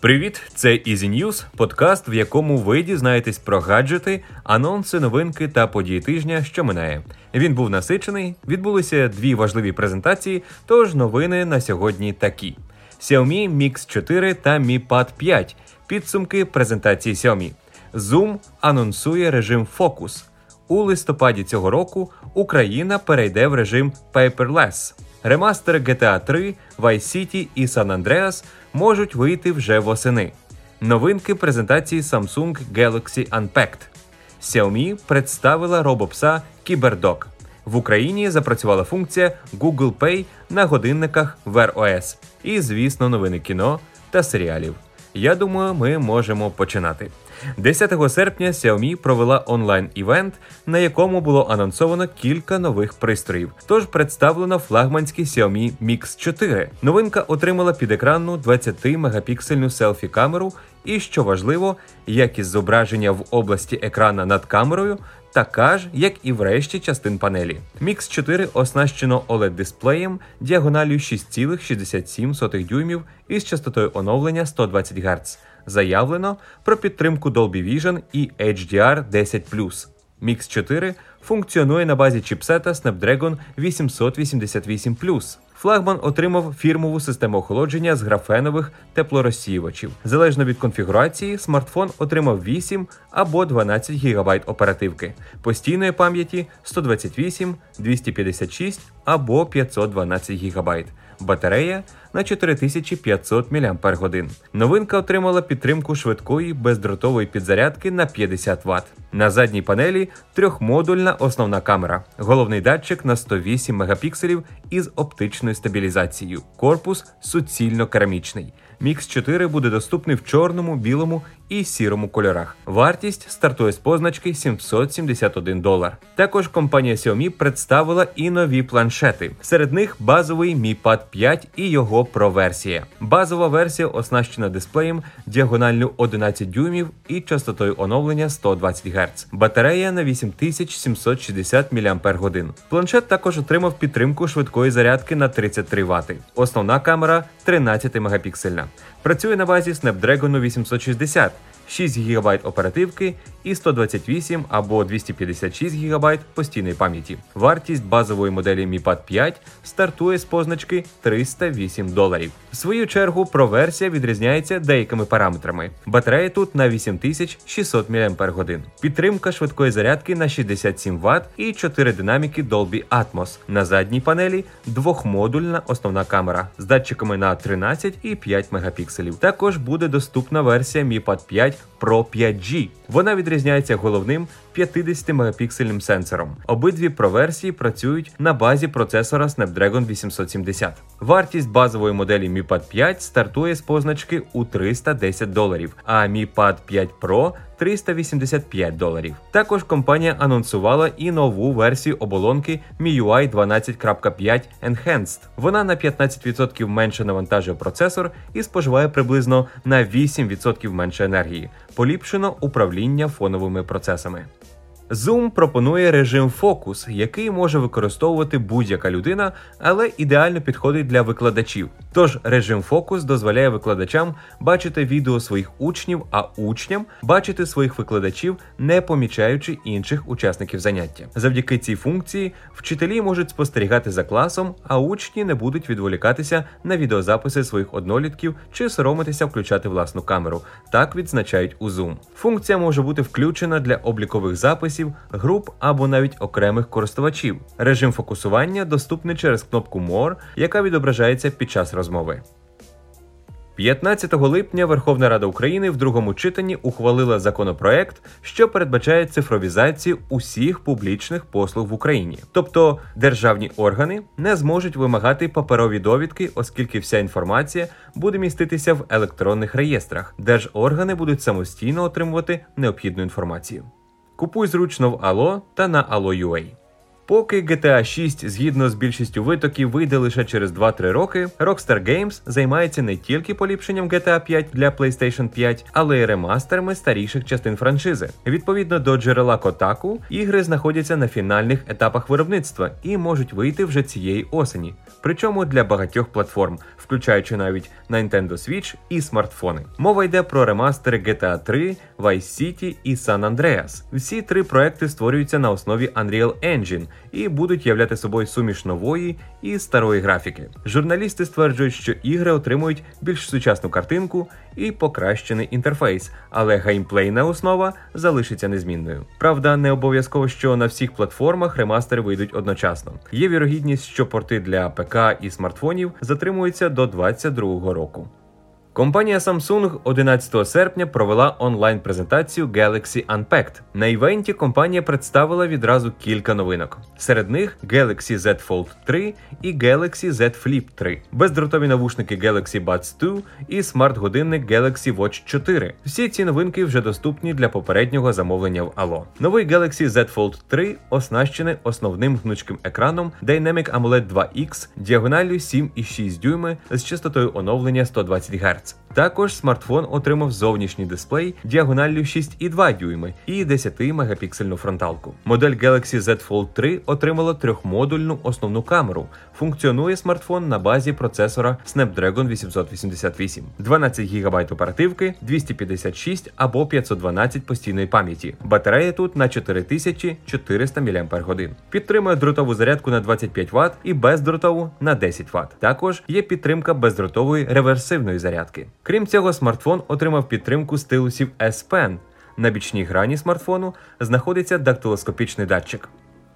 Привіт, це Easy News, подкаст, в якому ви дізнаєтесь про гаджети, анонси, новинки та події тижня, що минає. Він був насичений. Відбулися дві важливі презентації. Тож новини на сьогодні такі: Xiaomi Mix 4 та Mi Pad 5. Підсумки презентації Xiaomi. Zoom анонсує режим Focus. У листопаді цього року Україна перейде в режим Paperless. Ремастери GTA 3, Vice City і San Andreas можуть вийти вже восени. Новинки презентації Samsung Galaxy Unpacked. Xiaomi представила робопса CyberDog. В Україні запрацювала функція Google Pay на годинниках Wear OS. І, звісно, новини кіно та серіалів. Я думаю, ми можемо починати. 10 серпня Xiaomi провела онлайн-івент, на якому було анонсовано кілька нових пристроїв. Тож представлено флагманський Xiaomi Mix 4. Новинка отримала підекранну 20-мегапіксельну селфі-камеру, і що важливо, якість зображення в області екрана над камерою така ж, як і в решті частин панелі. Mix 4 оснащено oled дисплеєм діагональю 6,67 дюймів із частотою оновлення 120 Гц. Заявлено про підтримку Dolby Vision і HDR 10 Mix 4 функціонує на базі чіпсета Snapdragon 888 Флагман отримав фірмову систему охолодження з графенових теплорозсіювачів. Залежно від конфігурації, смартфон отримав 8 або 12 ГБ оперативки, постійної пам'яті 128, 256 або 512 ГБ. Батарея на 4500 мАч. Новинка отримала підтримку швидкої бездротової підзарядки на 50 Вт. На задній панелі трьохмодульна основна камера, головний датчик на 108 мегапікселів із оптичною стабілізацією. Корпус суцільно керамічний. Мікс 4 буде доступний в чорному, білому і сірому кольорах. Вартість стартує з позначки 771 долар. Також компанія Xiaomi представила і нові планшети. Серед них базовий Mi Pad 5 і його Pro версія. Базова версія оснащена дисплеєм діагональню 11 дюймів і частотою оновлення 120 Гц. Батарея на 8760 мАч. Планшет також отримав підтримку швидкої зарядки на 33 Вт. Основна камера 13 мегапіксельна. Працює на базі Snapdragon 860. 6 ГБ оперативки і 128 або 256 ГБ постійної пам'яті. Вартість базової моделі Mi Pad 5 стартує з позначки 308 доларів. В свою чергу проверсія відрізняється деякими параметрами. Батарея тут на 8600 мАч. Підтримка швидкої зарядки на 67 Вт і 4 динаміки Dolby Atmos. На задній панелі двохмодульна основна камера з датчиками на 13 і 5 мегапікселів. Також буде доступна версія Mi Pad 5 Pro 5G. Вона відрізняється головним 50-мегапіксельним сенсором. Обидві проверсії працюють на базі процесора Snapdragon 870. Вартість базової моделі Mi Pad 5 стартує з позначки у 310 доларів, а Mi Pad 5 Pro 385 доларів. Також компанія анонсувала і нову версію оболонки MIUI 12.5 Enhanced. Вона на 15% менше навантажує процесор і споживає приблизно на 8% менше енергії. Поліпшено управління фоновими процесами. Zoom пропонує режим фокус, який може використовувати будь-яка людина, але ідеально підходить для викладачів. Тож режим фокус дозволяє викладачам бачити відео своїх учнів, а учням бачити своїх викладачів, не помічаючи інших учасників заняття. Завдяки цій функції вчителі можуть спостерігати за класом, а учні не будуть відволікатися на відеозаписи своїх однолітків чи соромитися включати власну камеру. Так відзначають у Zoom. Функція може бути включена для облікових записів класів, груп або навіть окремих користувачів. Режим фокусування доступний через кнопку More, яка відображається під час розмови. 15 липня Верховна Рада України в другому читанні ухвалила законопроект, що передбачає цифровізацію усіх публічних послуг в Україні. Тобто державні органи не зможуть вимагати паперові довідки, оскільки вся інформація буде міститися в електронних реєстрах. Держоргани будуть самостійно отримувати необхідну інформацію. Купуй зручно в Allo та на Allo.ua. Поки GTA 6 згідно з більшістю витоків вийде лише через 2-3 роки, Rockstar Games займається не тільки поліпшенням GTA 5 для PlayStation 5, але й ремастерами старіших частин франшизи. Відповідно до джерела Kotaku, ігри знаходяться на фінальних етапах виробництва і можуть вийти вже цієї осені. Причому для багатьох платформ, включаючи навіть Nintendo Switch і смартфони. Мова йде про ремастери GTA 3, Vice City і San Andreas. Всі три проекти створюються на основі Unreal Engine і будуть являти собою суміш нової і старої графіки. Журналісти стверджують, що ігри отримують більш сучасну картинку і покращений інтерфейс, але геймплейна основа залишиться незмінною. Правда, не обов'язково, що на всіх платформах ремастери вийдуть одночасно. Є вірогідність, що порти для ПК і смартфонів затримуються до 2022 року. Компанія Samsung 11 серпня провела онлайн-презентацію Galaxy Unpacked. На івенті компанія представила відразу кілька новинок. Серед них Galaxy Z Fold 3 і Galaxy Z Flip 3, бездротові навушники Galaxy Buds 2 і смарт-годинник Galaxy Watch 4. Всі ці новинки вже доступні для попереднього замовлення в Allo. Новий Galaxy Z Fold 3 оснащений основним гнучким екраном Dynamic AMOLED 2X діагоналлю 7,6 дюйми з частотою оновлення 120 Гц. Також смартфон отримав зовнішній дисплей діагоналлю 6,2 дюйми і 10-мегапіксельну фронталку. Модель Galaxy Z Fold 3 отримала трьохмодульну основну камеру. Функціонує смартфон на базі процесора Snapdragon 888, 12 ГБ оперативки, 256 або 512 постійної пам'яті. Батарея тут на 4400 мАч. Підтримує дротову зарядку на 25 Вт і бездротову на 10 Вт. Також є підтримка бездротової реверсивної зарядки. Крім цього, смартфон отримав підтримку стилусів S Pen. На бічній грані смартфону знаходиться дактилоскопічний датчик.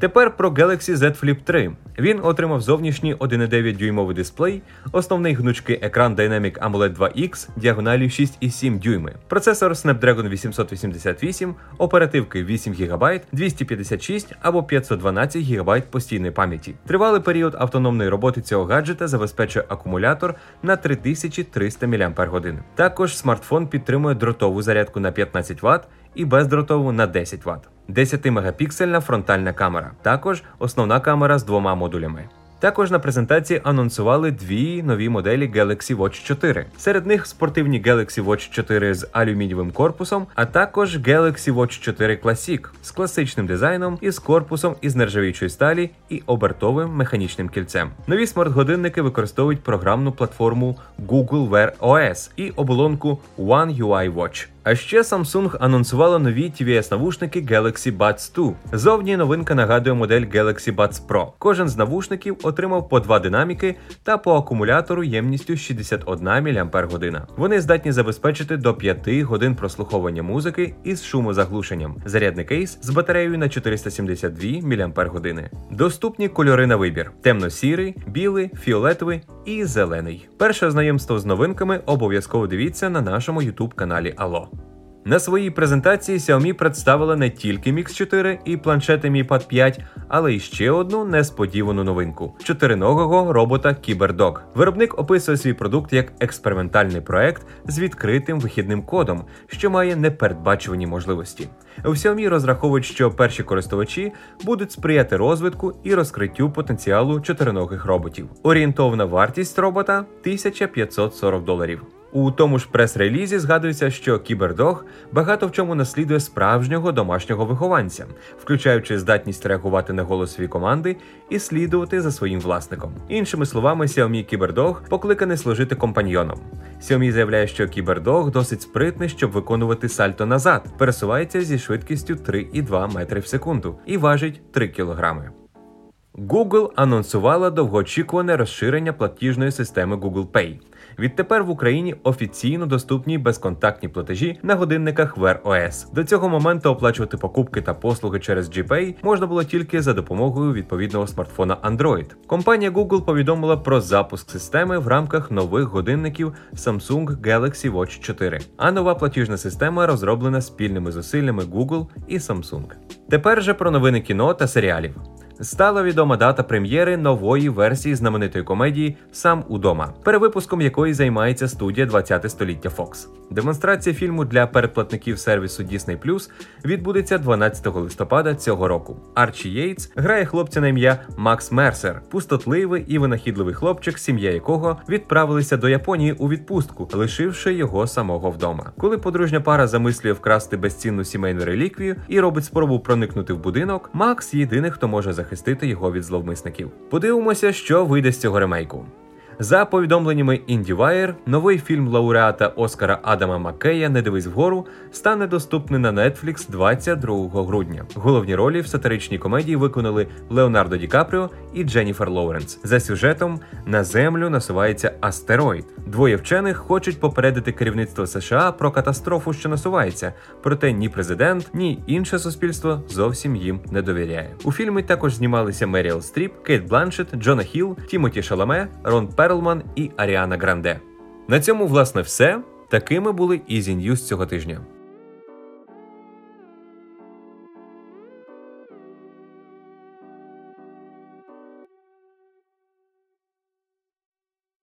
Тепер про Galaxy Z Flip 3. Він отримав зовнішній 1,9 дюймовий дисплей, основний гнучкий екран Dynamic AMOLED 2X діагоналю 6,7 дюйми, процесор Snapdragon 888, оперативки 8 ГБ, 256 або 512 ГБ постійної пам'яті. Тривалий період автономної роботи цього гаджета забезпечує акумулятор на 3300 мАч. Також смартфон підтримує дротову зарядку на 15 Вт і бездротову на 10 Вт. 10-мегапіксельна фронтальна камера. Також основна камера з двома модулями. Також на презентації анонсували дві нові моделі Galaxy Watch 4. Серед них спортивні Galaxy Watch 4 з алюмінієвим корпусом, а також Galaxy Watch 4 Classic з класичним дизайном і з корпусом із нержавіючої сталі і обертовим механічним кільцем. Нові смарт-годинники використовують програмну платформу Google Wear OS і оболонку One UI Watch. А ще Samsung анонсувала нові tvs навушники Galaxy Buds 2. Зовні новинка нагадує модель Galaxy Buds Pro. Кожен з навушників отримав по два динаміки та по акумулятору ємністю 61 мАч. Вони здатні забезпечити до 5 годин прослуховування музики із шумозаглушенням. Зарядний кейс з батареєю на 472 мАч. Доступні кольори на вибір: темно-сірий, білий, фіолетовий і зелений. Перше знайомство з новинками обов'язково дивіться на нашому YouTube каналі Алло. На своїй презентації Xiaomi представила не тільки Mix 4 і планшети Mi Pad 5, але й ще одну несподівану новинку чотириногого робота CyberDog. Виробник описує свій продукт як експериментальний проект з відкритим вихідним кодом, що має непередбачувані можливості. У Xiaomi розраховують, що перші користувачі будуть сприяти розвитку і розкриттю потенціалу чотириногих роботів. Орієнтовна вартість робота 1540 доларів. У тому ж прес-релізі згадується, що кібердог багато в чому наслідує справжнього домашнього вихованця, включаючи здатність реагувати на голосові команди і слідувати за своїм власником. Іншими словами, Xiaomi Кібердог покликаний служити компаньйоном. Xiaomi заявляє, що кібердог досить спритний, щоб виконувати сальто назад, пересувається зі швидкістю 3,2 метри в секунду і важить 3 кілограми. Google анонсувала довгоочікуване розширення платіжної системи Google Pay. Відтепер в Україні офіційно доступні безконтактні платежі на годинниках Wear OS. До цього моменту оплачувати покупки та послуги через GPay можна було тільки за допомогою відповідного смартфона Android. Компанія Google повідомила про запуск системи в рамках нових годинників Samsung Galaxy Watch 4. А нова платіжна система розроблена спільними зусиллями Google і Samsung. Тепер же про новини кіно та серіалів. Стала відома дата прем'єри нової версії знаменитої комедії Сам удома, перевипуском якої займається студія 20 століття Fox. Демонстрація фільму для передплатників сервісу Disney Plus відбудеться 12 листопада цього року. Арчі Єйтс грає хлопця на ім'я Макс Мерсер, пустотливий і винахідливий хлопчик, сім'я якого відправилися до Японії у відпустку, лишивши його самого вдома. Коли подружня пара замислює вкрасти безцінну сімейну реліквію і робить спробу проникнути в будинок, Макс єдиний, хто може захистити його від зловмисників. Подивимося, що вийде з цього ремейку. За повідомленнями IndieWire, новий фільм лауреата Оскара Адама Маккея Не дивись вгору стане доступний на Netflix 22 грудня. Головні ролі в сатиричній комедії виконали Леонардо Ді Капріо і Дженніфер Лоуренс. За сюжетом на землю насувається астероїд. Двоє вчених хочуть попередити керівництво США про катастрофу, що насувається. Проте ні президент, ні інше суспільство зовсім їм не довіряє. У фільмі також знімалися Меріел Стріп, Кейт Бланшет, Джона Хілл, Тімоті Шаламе, Рон Перлман і Аріана Гранде. На цьому, власне, все. Такими були Ізі News цього тижня.